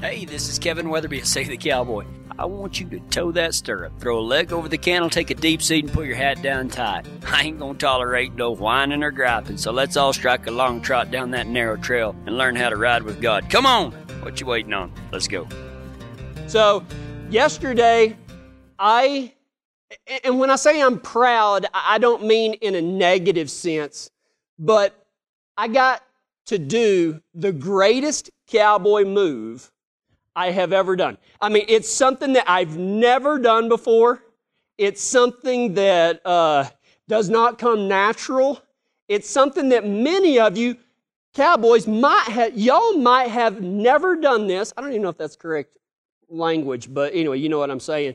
Hey, this is Kevin Weatherby, Save the Cowboy. I want you to toe that stirrup, throw a leg over the cantle, take a deep seat, and put your hat down tight. I ain't gonna tolerate no whining or griping, so let's all strike a long trot down that narrow trail and learn how to ride with God. Come on! What you waiting on? Let's go. So, yesterday, I, and when I say I'm proud, I don't mean in a negative sense, but I got to do the greatest cowboy move I have ever done. I mean, it's something that I've never done before. It's something that uh, does not come natural. It's something that many of you cowboys might have, y'all might have never done this. I don't even know if that's correct language, but anyway, you know what I'm saying.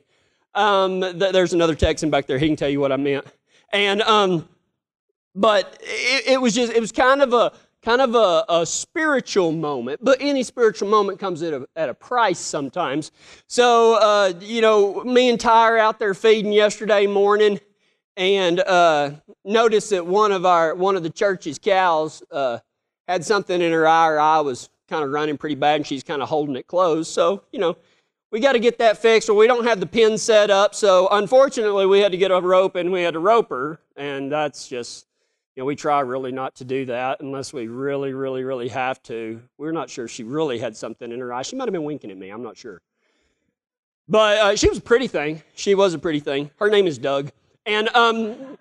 Um, th- there's another Texan back there. He can tell you what I meant. And, um, but it, it was just, it was kind of a, kind of a, a, spiritual moment, but any spiritual moment comes at a, at a price sometimes. So, uh, you know, me and Ty are out there feeding yesterday morning and uh, noticed that one of our one of the church's cows uh, had something in her eye. Her eye was kind of running pretty bad, and she's kind of holding it closed. So, you know, we got to get that fixed, or we don't have the pin set up. So, unfortunately, we had to get a rope and we had to rope her, and that's just you know, we try really not to do that unless we really, really, really have to. We're not sure she really had something in her eye. She might have been winking at me. I'm not sure. But uh, she was a pretty thing. She was a pretty thing. Her name is Doug. And um,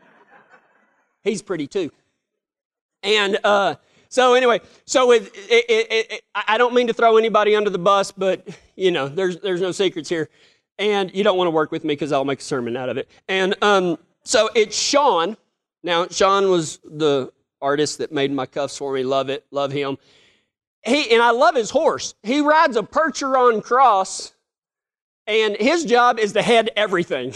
he's pretty too. And uh, so, anyway, so it, it, it, I don't mean to throw anybody under the bus, but, you know, there's, there's no secrets here. And you don't want to work with me because I'll make a sermon out of it. And um, so it's Sean now, Sean was the artist that made my cuffs for me. Love it, love him. He and I love his horse. He rides a Percheron cross, and his job is to head everything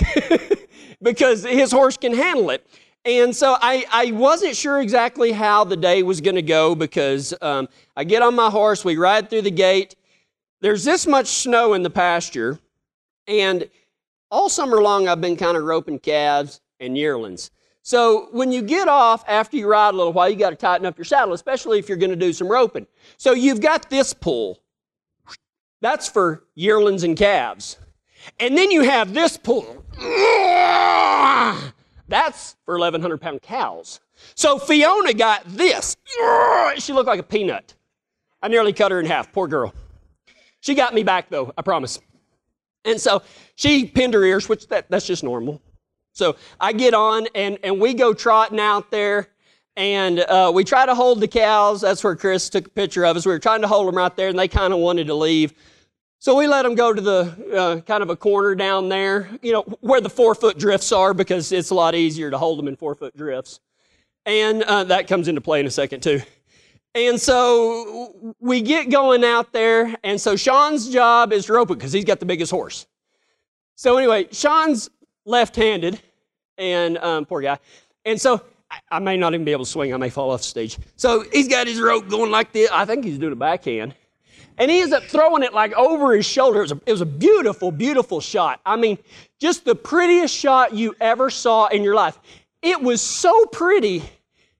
because his horse can handle it. And so I, I wasn't sure exactly how the day was going to go because um, I get on my horse, we ride through the gate. There's this much snow in the pasture, and all summer long I've been kind of roping calves and yearlings. So when you get off after you ride a little while, you got to tighten up your saddle, especially if you're going to do some roping. So you've got this pull. That's for yearlings and calves. And then you have this pull. That's for 1,100 pound cows. So Fiona got this. She looked like a peanut. I nearly cut her in half. Poor girl. She got me back though, I promise. And so she pinned her ears, which that, that's just normal. So I get on and, and we go trotting out there and uh, we try to hold the cows. That's where Chris took a picture of us. We were trying to hold them right there and they kind of wanted to leave. So we let them go to the uh, kind of a corner down there, you know, where the four foot drifts are because it's a lot easier to hold them in four foot drifts. And uh, that comes into play in a second too. And so we get going out there. And so Sean's job is to rope it because he's got the biggest horse. So anyway, Sean's left-handed, and um, poor guy. And so I, I, may not even be able to swing. I may fall off the stage. So he's got his rope going like this. I think he's doing a backhand. And he ends up throwing it like over his shoulder. It was, a, it was a beautiful, beautiful shot. I mean, just the prettiest shot you ever saw in your life. It was so pretty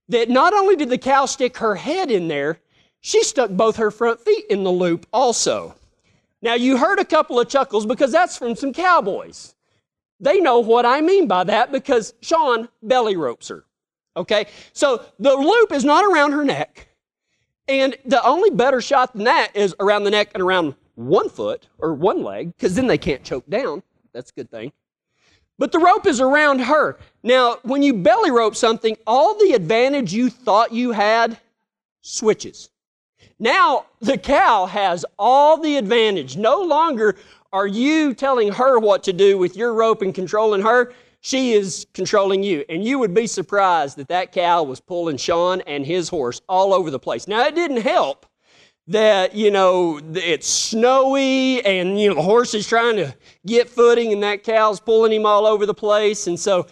that not only did the cow stick her head in there, she stuck both her front feet in the loop also. Now, you heard a couple of chuckles because that's from some cowboys. They know what I mean by that because Sean belly ropes her. Okay? So the loop is not around her neck. And the only better shot than that is around the neck and around one foot or one leg, because then they can't choke down. That's a good thing. But the rope is around her. Now, when you belly rope something, all the advantage you thought you had switches. Now the cow has all the advantage. No longer are you telling her what to do with your rope and controlling her? She is controlling you. And you would be surprised that that cow was pulling Sean and his horse all over the place. Now, it didn't help that, you know, it's snowy and, you know, the horse is trying to get footing and that cow's pulling him all over the place. And so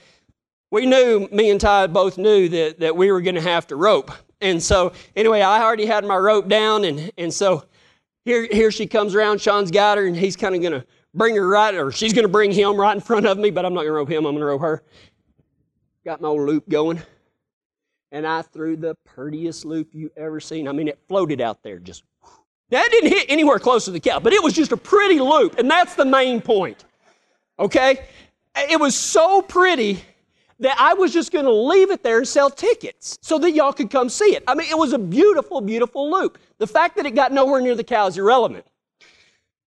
we knew, me and Ty both knew that, that we were going to have to rope. And so, anyway, I already had my rope down, and, and so here, here she comes around. Sean's got her, and he's kind of going to bring her right, or she's going to bring him right in front of me, but I'm not going to rope him. I'm going to rope her. Got my old loop going, and I threw the prettiest loop you ever seen. I mean, it floated out there just. Now, it didn't hit anywhere close to the cow, but it was just a pretty loop, and that's the main point. Okay? It was so pretty that I was just going to leave it there and sell tickets so that y'all could come see it. I mean, it was a beautiful, beautiful loop. The fact that it got nowhere near the cow is irrelevant.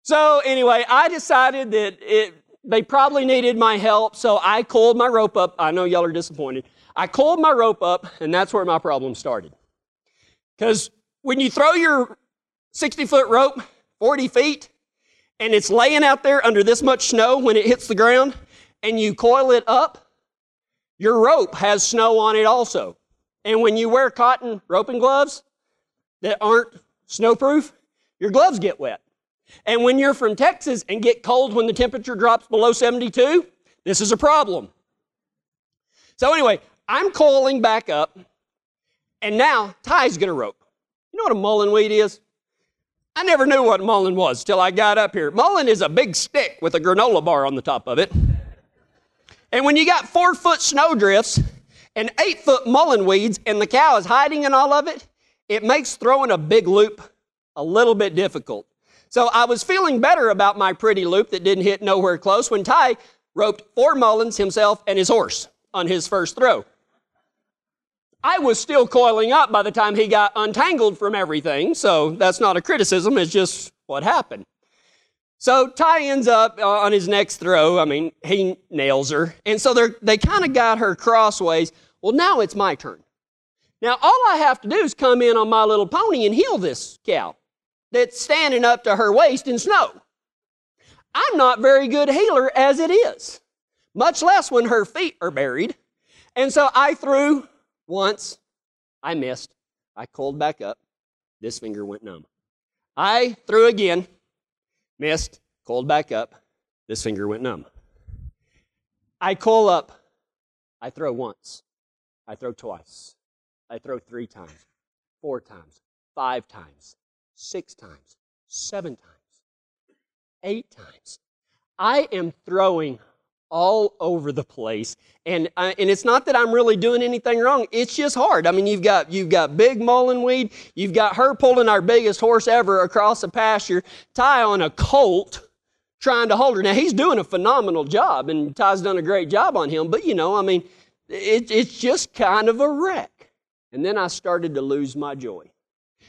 So, anyway, I decided that it, they probably needed my help, so I coiled my rope up. I know y'all are disappointed. I coiled my rope up, and that's where my problem started. Because when you throw your 60 foot rope 40 feet, and it's laying out there under this much snow when it hits the ground, and you coil it up, your rope has snow on it also. And when you wear cotton roping gloves that aren't snowproof, your gloves get wet. And when you're from Texas and get cold when the temperature drops below 72, this is a problem. So, anyway, I'm coiling back up, and now Ty's gonna rope. You know what a mullein weed is? I never knew what mullein was till I got up here. Mullein is a big stick with a granola bar on the top of it. And when you got four foot snowdrifts and eight foot mullein weeds and the cow is hiding in all of it, it makes throwing a big loop a little bit difficult. So I was feeling better about my pretty loop that didn't hit nowhere close when Ty roped four mulleins himself and his horse on his first throw. I was still coiling up by the time he got untangled from everything, so that's not a criticism, it's just what happened. So Ty ends up uh, on his next throw. I mean, he nails her. And so they kind of got her crossways. Well, now it's my turn. Now, all I have to do is come in on my little pony and heel this cow that's standing up to her waist in snow. I'm not very good heeler as it is, much less when her feet are buried. And so I threw once, I missed. I coiled back up. This finger went numb. I threw again, missed, coiled back up. This finger went numb. I coil up. I throw once. I throw twice. I throw three times, four times, five times, six times, seven times, eight times. I am throwing all over the place. And, uh, and it's not that I'm really doing anything wrong. It's just hard. I mean, you've got, you've got big mullein weed. You've got her pulling our biggest horse ever across the pasture. Ty on a colt trying to hold her. Now, he's doing a phenomenal job, and Ty's done a great job on him. But, you know, I mean, it, it's just kind of a wreck. And then I started to lose my joy.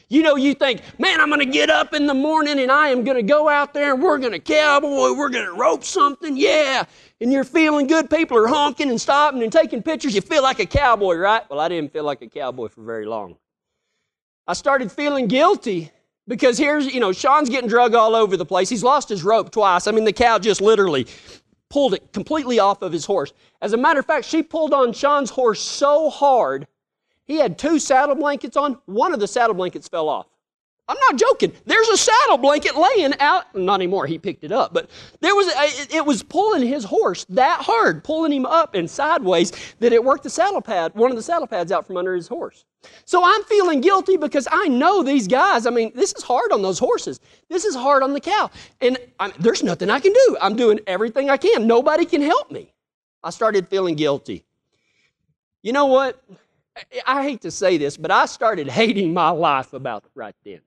You know, you think, man, I'm going to get up in the morning and I am going to go out there and we're going to cowboy, we're going to rope something, yeah. And you're feeling good. People are honking and stopping and taking pictures. You feel like a cowboy, right? Well, I didn't feel like a cowboy for very long. I started feeling guilty because here's, you know, Sean's getting drug all over the place. He's lost his rope twice. I mean, the cow just literally pulled it completely off of his horse. As a matter of fact, she pulled on Sean's horse so hard he had two saddle blankets on. One of the saddle blankets fell off. I'm not joking. There's a saddle blanket laying out. Not anymore. He picked it up, but there was a, it was pulling his horse that hard, pulling him up and sideways that it worked the saddle pad, one of the saddle pads out from under his horse. So I'm feeling guilty because I know these guys. I mean, this is hard on those horses. This is hard on the cow, and I there's nothing I can do. I'm doing everything I can. Nobody can help me. I started feeling guilty. You know what? I hate to say this, but I started hating my life about right then.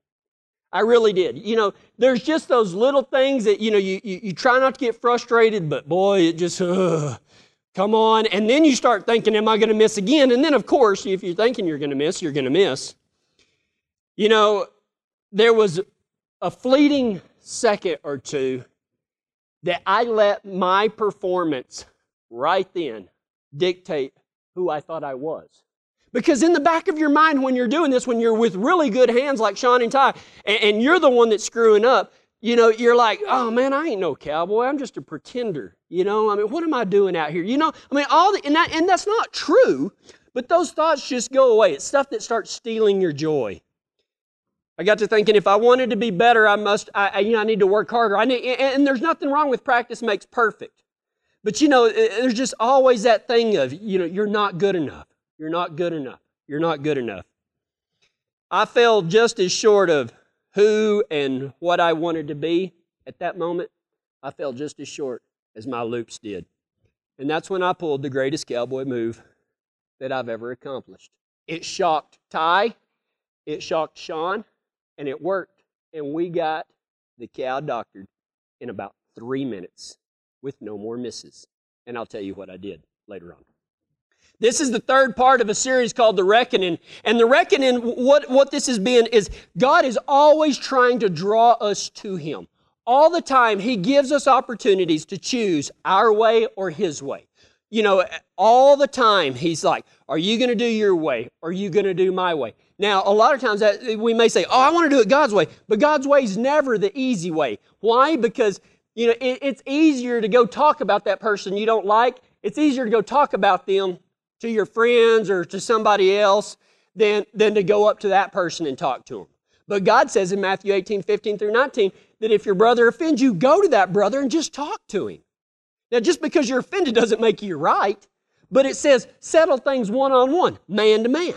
I really did. You know, there's just those little things that, you know, you, you, you try not to get frustrated, but boy, it just, come on. And then you start thinking, am I going to miss again? And then, of course, if you're thinking you're going to miss, you're going to miss. You know, there was a fleeting second or two that I let my performance right then dictate who I thought I was. Because in the back of your mind, when you're doing this, when you're with really good hands like Sean and Ty, and, and you're the one that's screwing up, you know, you're like, oh man, I ain't no cowboy. I'm just a pretender. You know, I mean, what am I doing out here? You know, I mean, all the, and, that, and that's not true, but those thoughts just go away. It's stuff that starts stealing your joy. I got to thinking, if I wanted to be better, I must, I, I you know, I need to work harder. I need, and, and there's nothing wrong with practice makes perfect. But you know, there's just always that thing of, you know, you're not good enough. You're not good enough. You're not good enough. I fell just as short of who and what I wanted to be at that moment. I fell just as short as my loops did. And that's when I pulled the greatest cowboy move that I've ever accomplished. It shocked Ty, it shocked Sean, and it worked and we got the cow doctored in about three minutes with no more misses. And I'll tell you what I did later on. This is the third part of a series called The Reckoning. And the reckoning, what, what this has been is God is always trying to draw us to Him. All the time, He gives us opportunities to choose our way or His way. You know, all the time, He's like, Are you going to do your way? Or are you going to do my way? Now, a lot of times that we may say, Oh, I want to do it God's way. But God's way is never the easy way. Why? Because, you know, it, it's easier to go talk about that person you don't like. It's easier to go talk about them to your friends or to somebody else than, than to go up to that person and talk to them. But God says in Matthew 18, 15 through 19, that if your brother offends you, go to that brother and just talk to him. Now, just because you're offended doesn't make you right, but it says settle things one on one, man to man.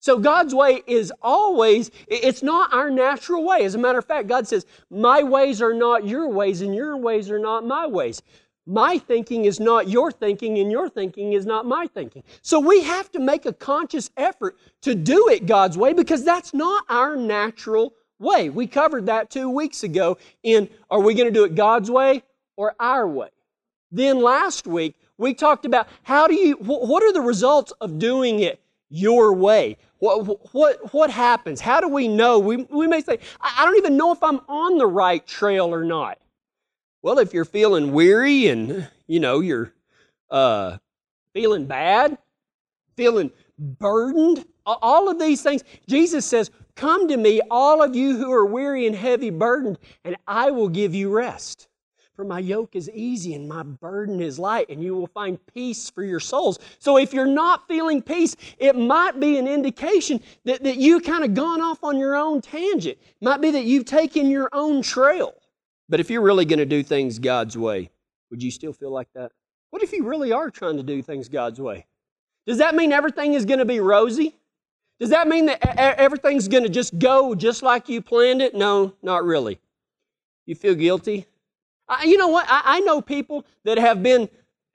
So God's way is always, it's not our natural way. As a matter of fact, God says, My ways are not your ways, and your ways are not my ways. My thinking is not your thinking, and your thinking is not my thinking. So we have to make a conscious effort to do it God's way because that's not our natural way. We covered that two weeks ago in Are we going to do it God's way or our way? Then last week, we talked about how do you, what are the results of doing it your way? What, what, what happens? How do we know? We, we may say, I don't even know if I'm on the right trail or not. Well, if you're feeling weary and, you know, you're uh, feeling bad, feeling burdened, all of these things, Jesus says, Come to me, all of you who are weary and heavy burdened, and I will give you rest. For my yoke is easy and my burden is light, and you will find peace for your souls. So if you're not feeling peace, it might be an indication that, that you kind of gone off on your own tangent. It might be that you've taken your own trail. But if you're really going to do things God's way, would you still feel like that? What if you really are trying to do things God's way? Does that mean everything is going to be rosy? Does that mean that everything's going to just go just like you planned it? No, not really. You feel guilty? I, you know what? I, I know people that have been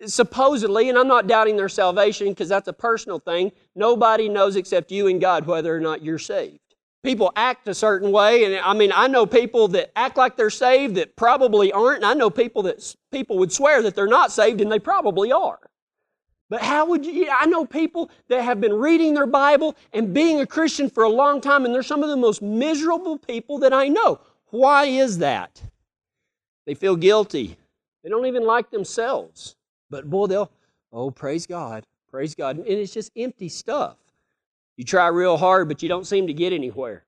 supposedly, and I'm not doubting their salvation because that's a personal thing. Nobody knows except you and God whether or not you're saved. People act a certain way, and I mean, I know people that act like they're saved that probably aren't, and I know people that people would swear that they're not saved and they probably are. But how would you? I know people that have been reading their Bible and being a Christian for a long time, and they're some of the most miserable people that I know. Why is that? They feel guilty. They don't even like themselves. But boy, they'll, oh, praise God, praise God. And it's just empty stuff. You try real hard, but you don't seem to get anywhere.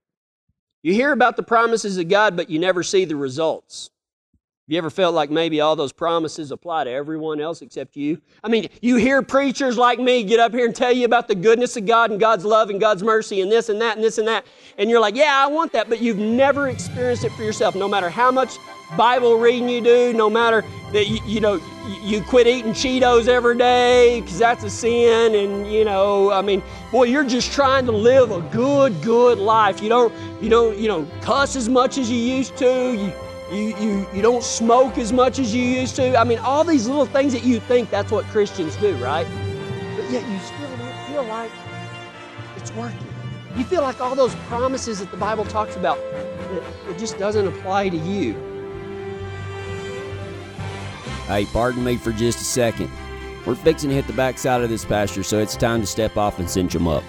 You hear about the promises of God, but you never see the results. Have you ever felt like maybe all those promises apply to everyone else except you? I mean, you hear preachers like me get up here and tell you about the goodness of God and God's love and God's mercy and this and that and this and that. And you're like, yeah, I want that, but you've never experienced it for yourself. No matter how much Bible reading you do, no matter that you, you know, you quit eating Cheetos every day because that's a sin. And, you know, I mean, boy, you're just trying to live a good, good life. You don't, you don't, you know, cuss as much as you used to. You, you, you, you don't smoke as much as you used to. I mean, all these little things that you think that's what Christians do, right? But yet you still don't feel like it's working. You feel like all those promises that the Bible talks about, it, it just doesn't apply to you. Hey, pardon me for just a second. We're fixing to hit the backside of this pasture, so it's time to step off and cinch them up.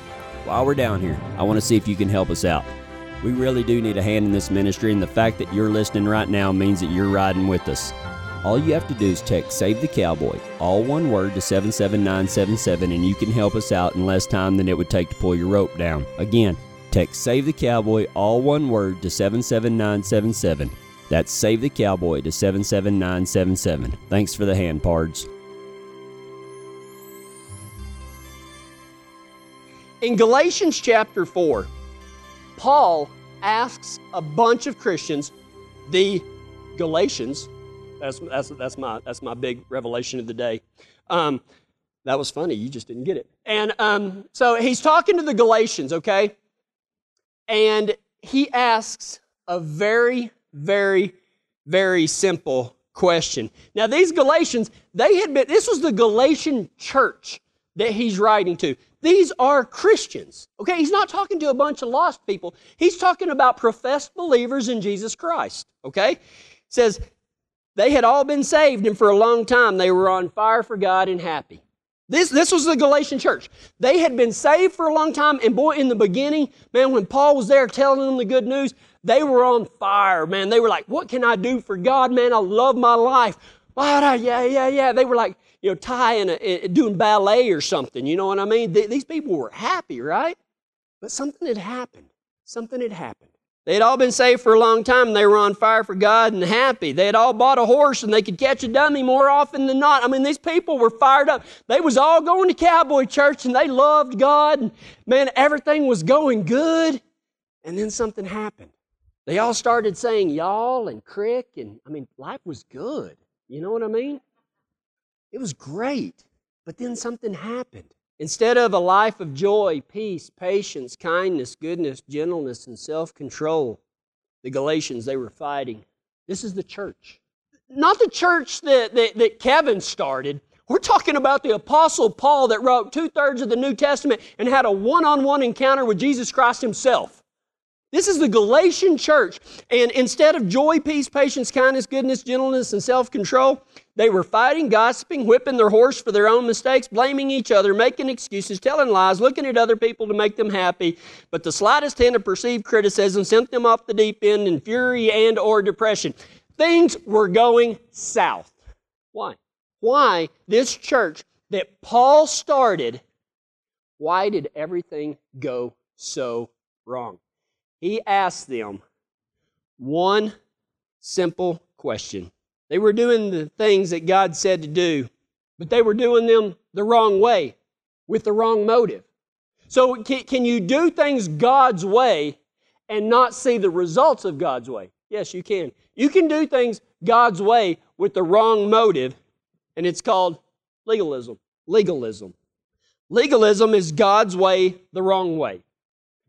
While we're down here, I want to see if you can help us out. We really do need a hand in this ministry, and the fact that you're listening right now means that you're riding with us. All you have to do is text Save the Cowboy, all one word, to 77977, and you can help us out in less time than it would take to pull your rope down. Again, text Save the Cowboy, all one word, to 77977. That's Save the Cowboy to 77977. Thanks for the hand, Pards. In Galatians chapter 4, Paul asks a bunch of Christians, the Galatians, that's, that's, that's, my, that's my big revelation of the day. Um, that was funny, you just didn't get it. And um, so he's talking to the Galatians, okay? And he asks a very, very, very simple question. Now, these Galatians, they had been, this was the Galatian church that he's writing to. These are Christians. Okay, he's not talking to a bunch of lost people. He's talking about professed believers in Jesus Christ. Okay? He says they had all been saved, and for a long time they were on fire for God and happy. This, this was the Galatian church. They had been saved for a long time, and boy, in the beginning, man, when Paul was there telling them the good news, they were on fire, man. They were like, What can I do for God, man? I love my life. Uh, yeah, yeah, yeah. They were like, you know, tying, a, doing ballet or something. You know what I mean? These people were happy, right? But something had happened. Something had happened. They had all been saved for a long time. They were on fire for God and happy. They had all bought a horse and they could catch a dummy more often than not. I mean, these people were fired up. They was all going to cowboy church and they loved God and man, everything was going good. And then something happened. They all started saying y'all and crick and I mean, life was good. You know what I mean? It was great. But then something happened. Instead of a life of joy, peace, patience, kindness, goodness, gentleness, and self control, the Galatians, they were fighting. This is the church. Not the church that, that, that Kevin started. We're talking about the Apostle Paul that wrote two thirds of the New Testament and had a one on one encounter with Jesus Christ himself. This is the Galatian church. And instead of joy, peace, patience, kindness, goodness, gentleness, and self control, they were fighting, gossiping, whipping their horse for their own mistakes, blaming each other, making excuses, telling lies, looking at other people to make them happy. But the slightest hint of perceived criticism sent them off the deep end in fury and or depression. Things were going south. Why? Why this church that Paul started, why did everything go so wrong? He asked them one simple question. They were doing the things that God said to do, but they were doing them the wrong way with the wrong motive. So, can, can you do things God's way and not see the results of God's way? Yes, you can. You can do things God's way with the wrong motive, and it's called legalism. Legalism. Legalism is God's way the wrong way.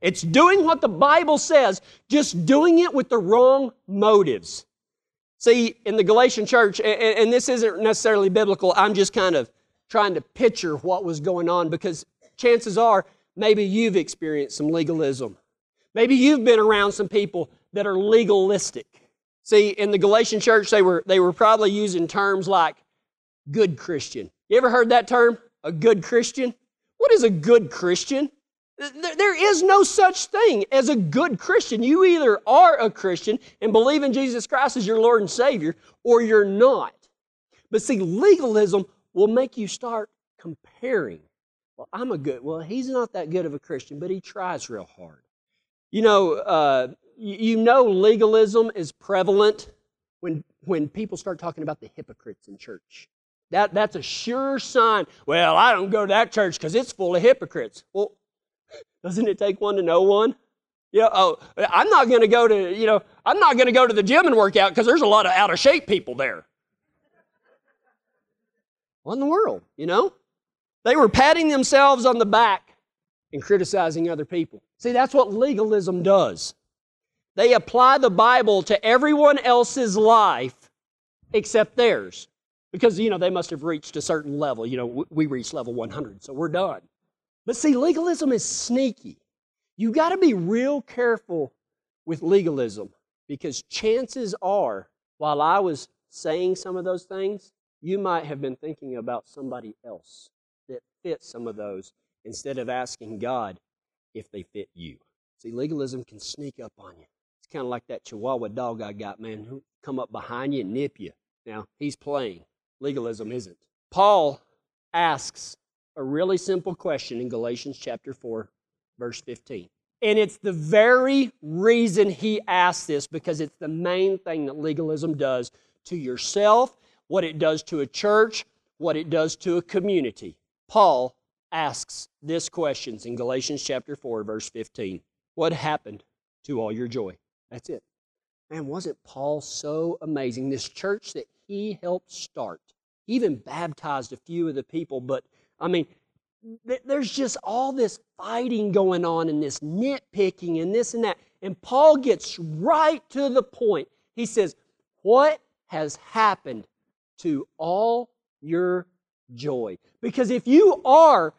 It's doing what the Bible says, just doing it with the wrong motives. See, in the Galatian church, and, this isn't necessarily biblical, I'm just kind of trying to picture what was going on because chances are maybe you've experienced some legalism. Maybe you've been around some people that are legalistic. See, in the Galatian church, they were, they were probably using terms like good Christian. You ever heard that term? A good Christian? What is a good Christian? There is no such thing as a good Christian. You either are a Christian and believe in Jesus Christ as your Lord and Savior, or you're not. But see, legalism will make you start comparing. Well, I'm a good, well, he's not that good of a Christian, but he tries real hard. You know, uh, you know legalism is prevalent when, when people start talking about the hypocrites in church. That, that's a sure sign. Well, I don't go to that church because it's full of hypocrites. Well, doesn't it take one to know one? You know, oh, I'm not going to go to, you know, I'm not going to go to the gym and work out because there's a lot of out of shape people there. What in the world, you know? They were patting themselves on the back and criticizing other people. See, that's what legalism does. They apply the Bible to everyone else's life except theirs. Because, you know, they must have reached a certain level. You know, we reached level 100, so we're done. But see, legalism is sneaky. You got to be real careful with legalism because chances are, while I was saying some of those things, you might have been thinking about somebody else that fits some of those instead of asking God if they fit you. See, legalism can sneak up on you. It's kind of like that Chihuahua dog I got, man, who come up behind you and nip you. Now, he's playing. Legalism isn't. Paul asks a really simple question in Galatians chapter 4, verse 15. And it's the very reason he asks this because it's the main thing that legalism does to yourself, what it does to a church, what it does to a community. Paul asks this questions in Galatians chapter 4 verse 15. What happened to all your joy? That's it. Man, wasn't Paul so amazing? This church that he helped start. He even baptized a few of the people, but I mean, th- there's just all this fighting going on and this nitpicking and this and that. And Paul gets right to the point. He says, What has happened to all your joy? Because if you are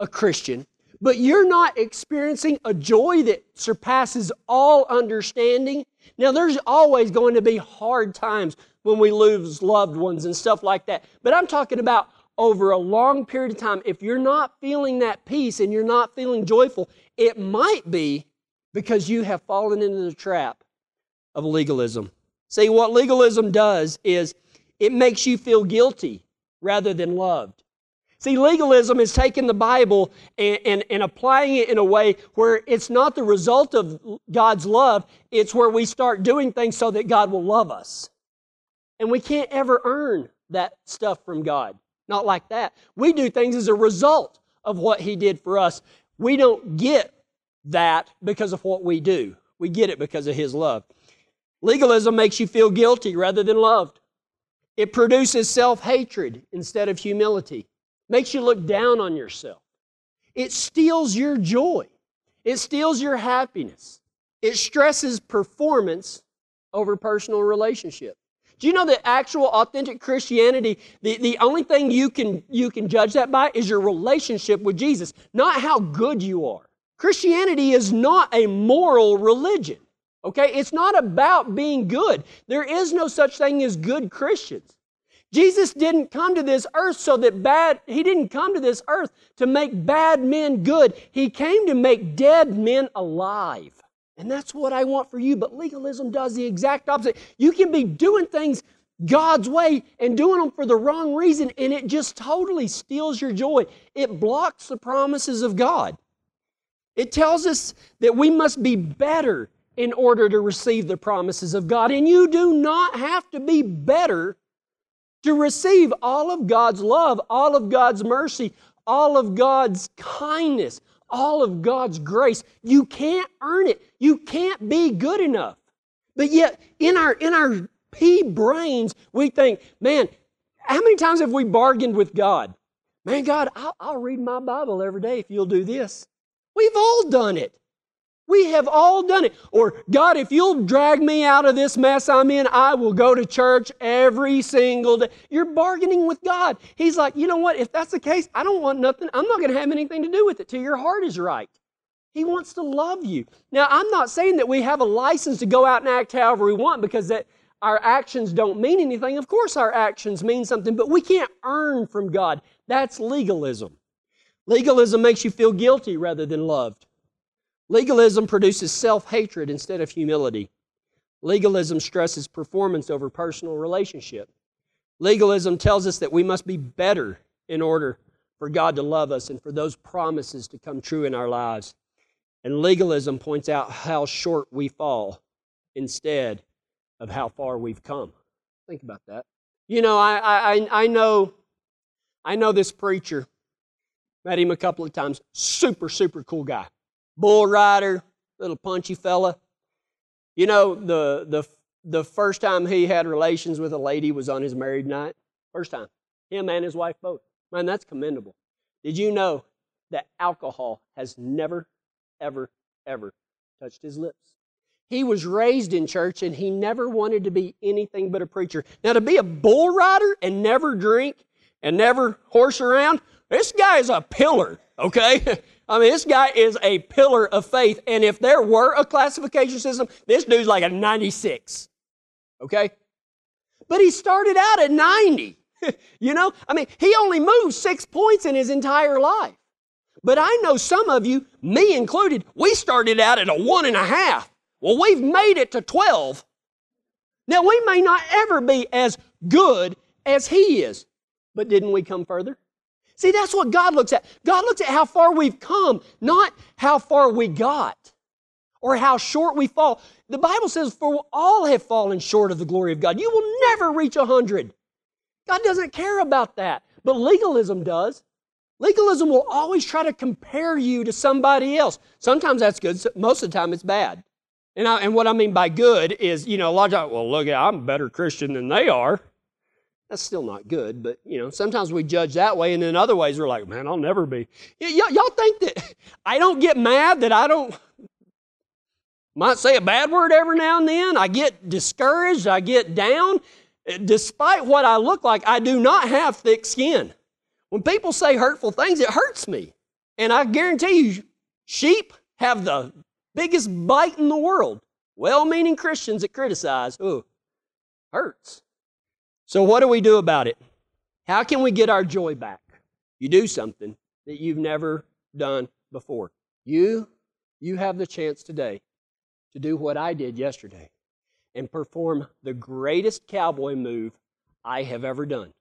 a Christian, but you're not experiencing a joy that surpasses all understanding. Now, there's always going to be hard times when we lose loved ones and stuff like that. But I'm talking about over a long period of time. If you're not feeling that peace and you're not feeling joyful, it might be because you have fallen into the trap of legalism. See, what legalism does is it makes you feel guilty rather than loved. See, legalism is taking the Bible and, and, and, applying it in a way where it's not the result of God's love, it's where we start doing things so that God will love us. And we can't ever earn that stuff from God. Not like that. We do things as a result of what He did for us. We don't get that because of what we do, we get it because of His love. Legalism makes you feel guilty rather than loved. It produces self hatred instead of humility, makes you look down on yourself. It steals your joy, it steals your happiness. It stresses performance over personal relationship. Do you know that actual authentic Christianity, the, the only thing you can, you can judge that by is your relationship with Jesus, not how good you are. Christianity is not a moral religion. Okay? It's not about being good. There is no such thing as good Christians. Jesus didn't come to this earth so that bad, he didn't come to this earth to make bad men good. He came to make dead men alive. And that's what I want for you. But legalism does the exact opposite. You can be doing things God's way and doing them for the wrong reason, and it just totally steals your joy. It blocks the promises of God. It tells us that we must be better in order to receive the promises of God. And you do not have to be better to receive all of God's love, all of God's mercy, all of God's kindness, all of God's grace. You can't earn it. You can't be good enough. But yet, in our, in our pea brains, we think, man, how many times have we bargained with God? Man, God, I'll, I'll read my Bible every day if you'll do this. We've all done it. We have all done it. Or, God, if you'll drag me out of this mess I'm in, I will go to church every single day. You're bargaining with God. He's like, you know what? If that's the case, I don't want nothing. I'm not going to have anything to do with it till your heart is right. He wants to love you. Now, I'm not saying that we have a license to go out and act however we want because that our actions don't mean anything. Of course, our actions mean something, but we can't earn from God. That's legalism. Legalism makes you feel guilty rather than loved. Legalism produces self hatred instead of humility. Legalism stresses performance over personal relationship. Legalism tells us that we must be better in order for God to love us and for those promises to come true in our lives. And legalism points out how short we fall instead of how far we've come. Think about that. You know, I, I, I know I know this preacher. Met him a couple of times. Super, super cool guy bull rider, little punchy fella. You know, the, the, the first time he had relations with a lady was on his married night. First time. Him and his wife both. Man, that's commendable. Did you know that alcohol has never, ever, ever touched his lips? He was raised in church and he never wanted to be anything but a preacher. Now, to be a bull rider and never drink and never horse around, this guy is a pillar, okay? I mean, this guy is a pillar of faith. And if there were a classification system, this dude's like a 96. Okay? But he started out at 90. you know? I mean, he only moved six points in his entire life. But I know some of you, me included, we started out at a one and a half. Well, we've made it to 12. Now, we may not ever be as good as he is, but didn't we come further? See, that's what God looks at. God looks at how far we've come, not how far we got or how short we fall. The Bible says, For all have fallen short of the glory of God. You will never reach a hundred. God doesn't care about that, but legalism does. Legalism will always try to compare you to somebody else. Sometimes that's good, most of the time it's bad. And, I, and what I mean by good is, you know, a lot of times, well, look, I'm a better Christian than they are. That's still not good, but you know, sometimes we judge that way, and then other ways we're like, man, I'll never be. Y- y- y'all think that I don't get mad that I don't might say a bad word every now and then. I get discouraged, I get down. Despite what I look like, I do not have thick skin. When people say hurtful things, it hurts me. And I guarantee you, sheep have the biggest bite in the world. Well meaning Christians that criticize, ooh, hurts. So, what do we do about it? How can we get our joy back? You do something that you've never done before. You, you have the chance today to do what I did yesterday and perform the greatest cowboy move I have ever done.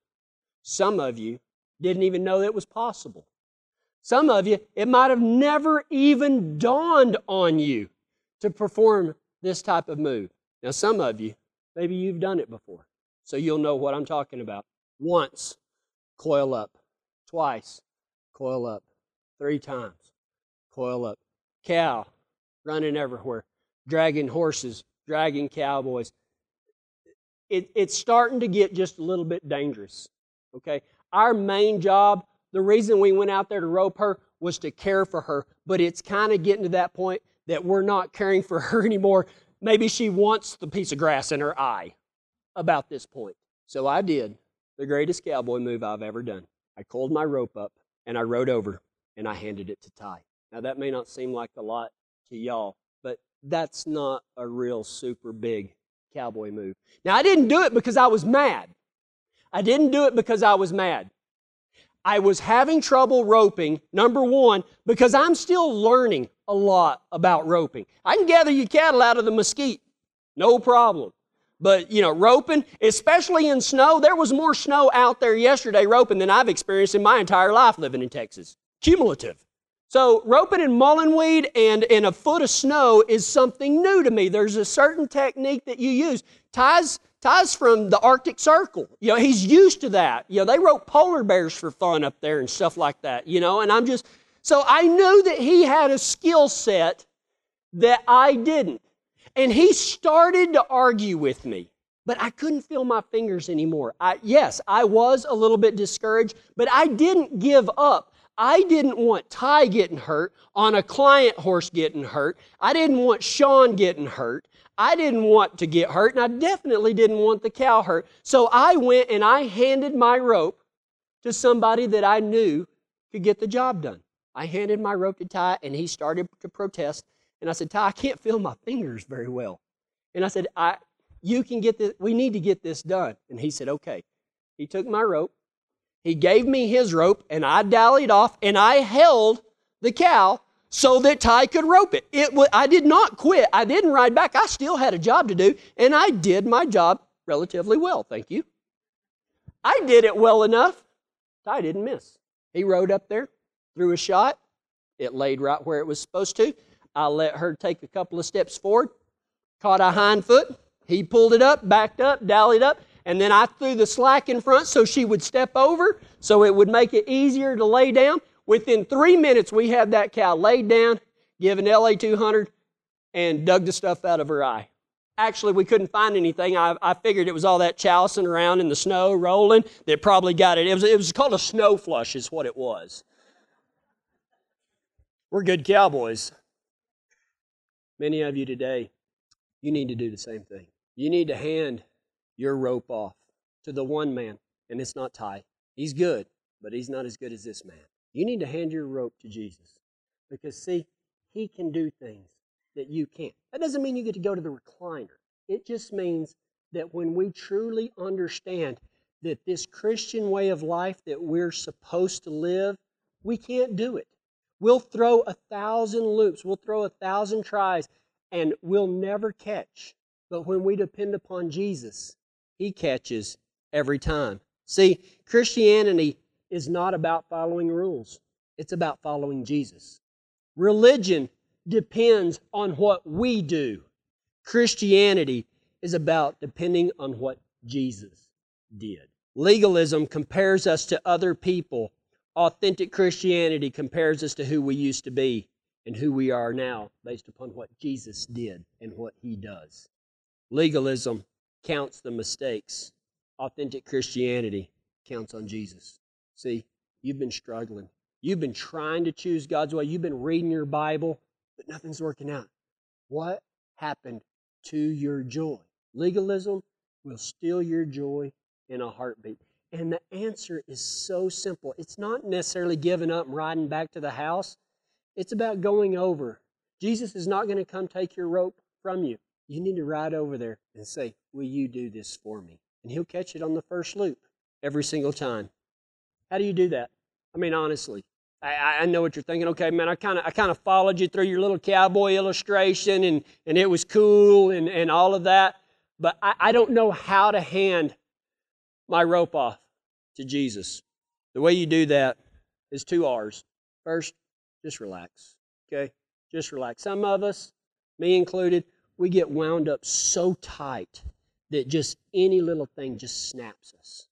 Some of you didn't even know that was possible. Some of you, it might have never even dawned on you to perform this type of move. Now, some of you, maybe you've done it before, so you'll know what I'm talking about. Once, coil up. Twice, coil up. Three times, coil up. Cow running everywhere, dragging horses, dragging cowboys. It, it's starting to get just a little bit dangerous. Okay? Our main job, the reason we went out there to rope her was to care for her, but it's kind of getting to that point that we're not caring for her anymore. Maybe she wants the piece of grass in her eye about this point. So I did the greatest cowboy move I've ever done. I coiled my rope up and I rode over and I handed it to Ty. Now, that may not seem like a lot to y'all, but that's not a real super big cowboy move. Now, I didn't do it because I was mad. I didn't do it because I was mad. I was having trouble roping, number one, because I'm still learning a lot about roping. I can gather your cattle out of the mesquite, no problem. But, you know, roping, especially in snow, there was more snow out there yesterday roping than I've experienced in my entire life living in Texas. Cumulative. So, roping in mullein weed and, and a foot of snow is something new to me. There's a certain technique that you use. Ties Ty's from the Arctic Circle. You know, he's used to that. You know, they rope polar bears for fun up there and stuff like that, you know, and I'm just, so I knew that he had a skill set that I didn't. And he started to argue with me, but I couldn't feel my fingers anymore. I, yes, I was a little bit discouraged, but I didn't give up. I didn't want Ty getting hurt on a client horse getting hurt. I didn't want Sean getting hurt. I didn't want to get hurt, and I definitely didn't want the cow hurt. So I went and I handed my rope to somebody that I knew could get the job done. I handed my rope to Ty, and he started to protest. And I said, Ty, I can't feel my fingers very well. And I said, I, you can get this, we need to get this done. And he said, okay. He took my rope, he gave me his rope, and I dallied off, and I held the cow so that Ty could rope it. it I did not quit. I didn't ride back. I still had a job to do, and I did my job relatively well, thank you. I did it well enough. Ty didn't miss. He rode up there, threw a shot. It laid right where it was supposed to. I let her take a couple of steps forward, caught a hind foot. He pulled it up, backed up, dallied up, and then I threw the slack in front so she would step over so it would make it easier to lay down. Within three minutes, we had that cow laid down, given LA 200, and dug the stuff out of her eye. Actually, we couldn't find anything. I, I figured it was all that chousing around in the snow, rolling, that probably got it. It was, it was called a snow flush, is what it was. We're good cowboys. Many of you today, you need to do the same thing. You need to hand your rope off to the one man, and it's not Ty. He's good, but he's not as good as this man. You need to hand your rope to Jesus because, see, he can do things that you can't. That doesn't mean you get to go to the recliner. It just means that when we truly understand that this Christian way of life that we're supposed to live, we can't do it. We'll throw a thousand loops, we'll throw a thousand tries, and we'll never catch. But when we depend upon Jesus, He catches every time. See, Christianity is not about following rules, it's about following Jesus. Religion depends on what we do, Christianity is about depending on what Jesus did. Legalism compares us to other people Authentic Christianity compares us to who we used to be and who we are now based upon what Jesus did and what he does. Legalism counts the mistakes. Authentic Christianity counts on Jesus. See, you've been struggling. You've been trying to choose God's way. You've been reading your Bible, but nothing's working out. What happened to your joy? Legalism will steal your joy in a heartbeat. And the answer is so simple. It's not necessarily giving up and riding back to the house, it's about going over. Jesus is not going to come take your rope from you. You need to ride over there and say, Will you do this for me? And He'll catch it on the first loop every single time. How do you do that? I mean, honestly, I, I know what you're thinking. Okay, man, I kind of I kind of followed you through your little cowboy illustration, and and it was cool and and all of that. But I, I don't know how to hand my rope off to Jesus. The way you do that is two R's. First, just relax. Okay, just relax. Some of us, me included, we get wound up so tight that just any little thing just snaps us.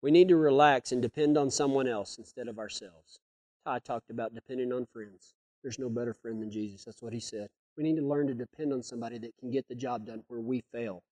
We need to relax and depend on someone else instead of ourselves. I talked about depending on friends. There's no better friend than Jesus. That's what he said. We need to learn to depend on somebody that can get the job done where we fail.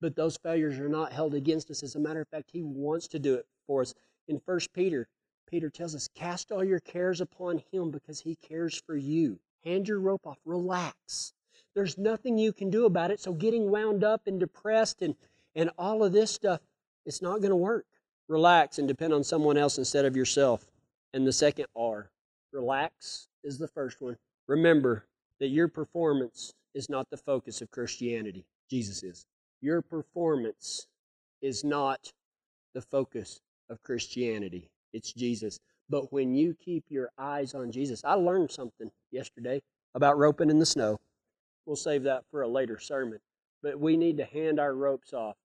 But those failures are not held against us. As a matter of fact, he wants to do it for us. In 1 Peter, Peter tells us, Cast all your cares upon him because he cares for you. Hand your rope off. Relax. There's nothing you can do about it. So getting wound up and depressed and, and all of this stuff, it's not going to work. Relax and depend on someone else instead of yourself. And the second R, relax, is the first one. Remember that your performance is not the focus of Christianity. Jesus is. Your performance is not the focus of Christianity. It's Jesus. But when you keep your eyes on Jesus, I learned something yesterday about roping in the snow. We'll save that for a later sermon. But we need to hand our ropes off.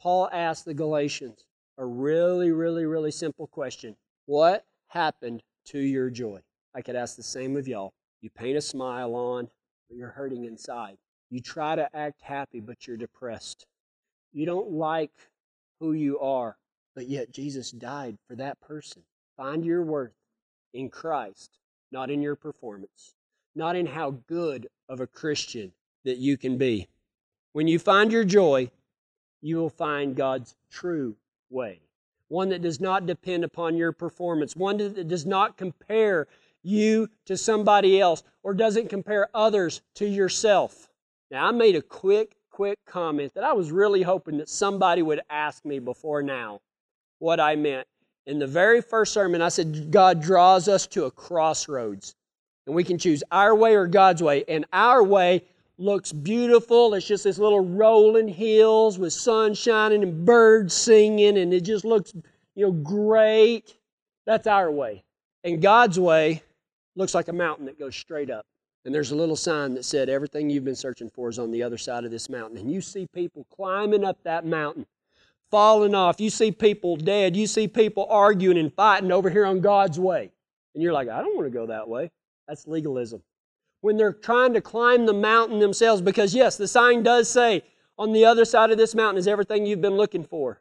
Paul asked the Galatians a really, really, really simple question What happened to your joy? I could ask the same of y'all. You paint a smile on, but you're hurting inside. You try to act happy, but you're depressed. You don't like who you are, but yet Jesus died for that person. Find your worth in Christ, not in your performance, not in how good of a Christian that you can be. When you find your joy, you will find God's true way one that does not depend upon your performance, one that does not compare you to somebody else or doesn't compare others to yourself. Now, I made a quick, quick comment that I was really hoping that somebody would ask me before now what I meant. In the very first sermon, I said, God draws us to a crossroads, and we can choose our way or God's way. And our way looks beautiful. It's just this little rolling hills with sun shining and birds singing, and it just looks, you know, great. That's our way. And God's way looks like a mountain that goes straight up. And there's a little sign that said, Everything you've been searching for is on the other side of this mountain. And you see people climbing up that mountain, falling off. You see people dead. You see people arguing and fighting over here on God's way. And you're like, I don't want to go that way. That's legalism when they're trying to climb the mountain themselves because, yes, the sign does say, on the other side of this mountain is everything you've been looking for.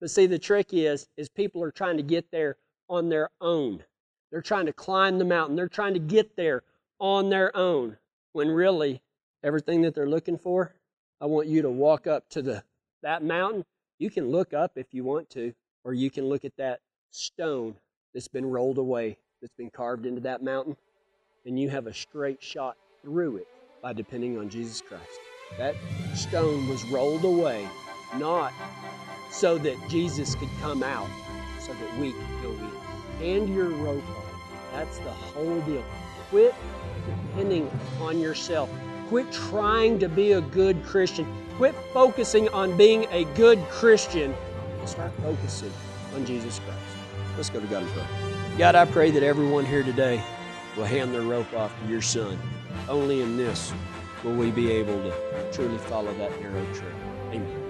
But see, the trick is, is people are trying to get there on their own. They're trying to climb the mountain. They're trying to get there on their own. When really, everything that they're looking for, I want you to walk up to the that mountain. You can look up if you want to, or you can look at that stone that's been rolled away, that's been carved into that mountain and you have a straight shot through it by depending on Jesus Christ. That stone was rolled away, not so that Jesus could come out, so that we could go in. And your rope on. That's the whole deal. Quit depending on yourself. Quit trying to be a good Christian. Quit focusing on being a good Christian and start focusing on Jesus Christ. Let's go to God and pray. God, I pray that everyone here today will hand their rope off to your son. Only in this will we be able to truly follow that narrow trail. Amen.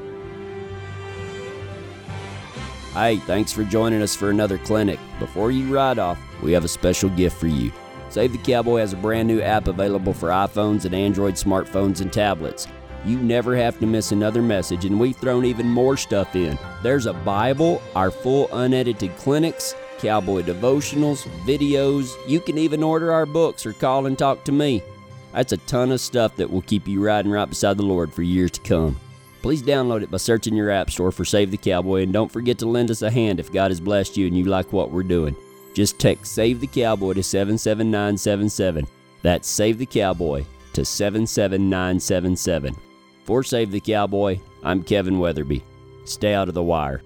Hey, thanks for joining us for another clinic. Before you ride off, we have a special gift for you. Save the Cowboy has a brand new app available for iPhones and Android smartphones and tablets. You never have to miss another message, and we've thrown even more stuff in. There's a Bible, our full unedited clinics, cowboy devotionals, videos. You can even order our books or call and talk to me. That's a ton of stuff that will keep you riding right beside the Lord for years to come. Please download it by searching your app store for Save the Cowboy and don't forget to lend us a hand if God has blessed you and you like what we're doing. Just text Save the Cowboy to 77977. That's Save the Cowboy to 77977. For Save the Cowboy, I'm Kevin Weatherby. Stay out of the wire.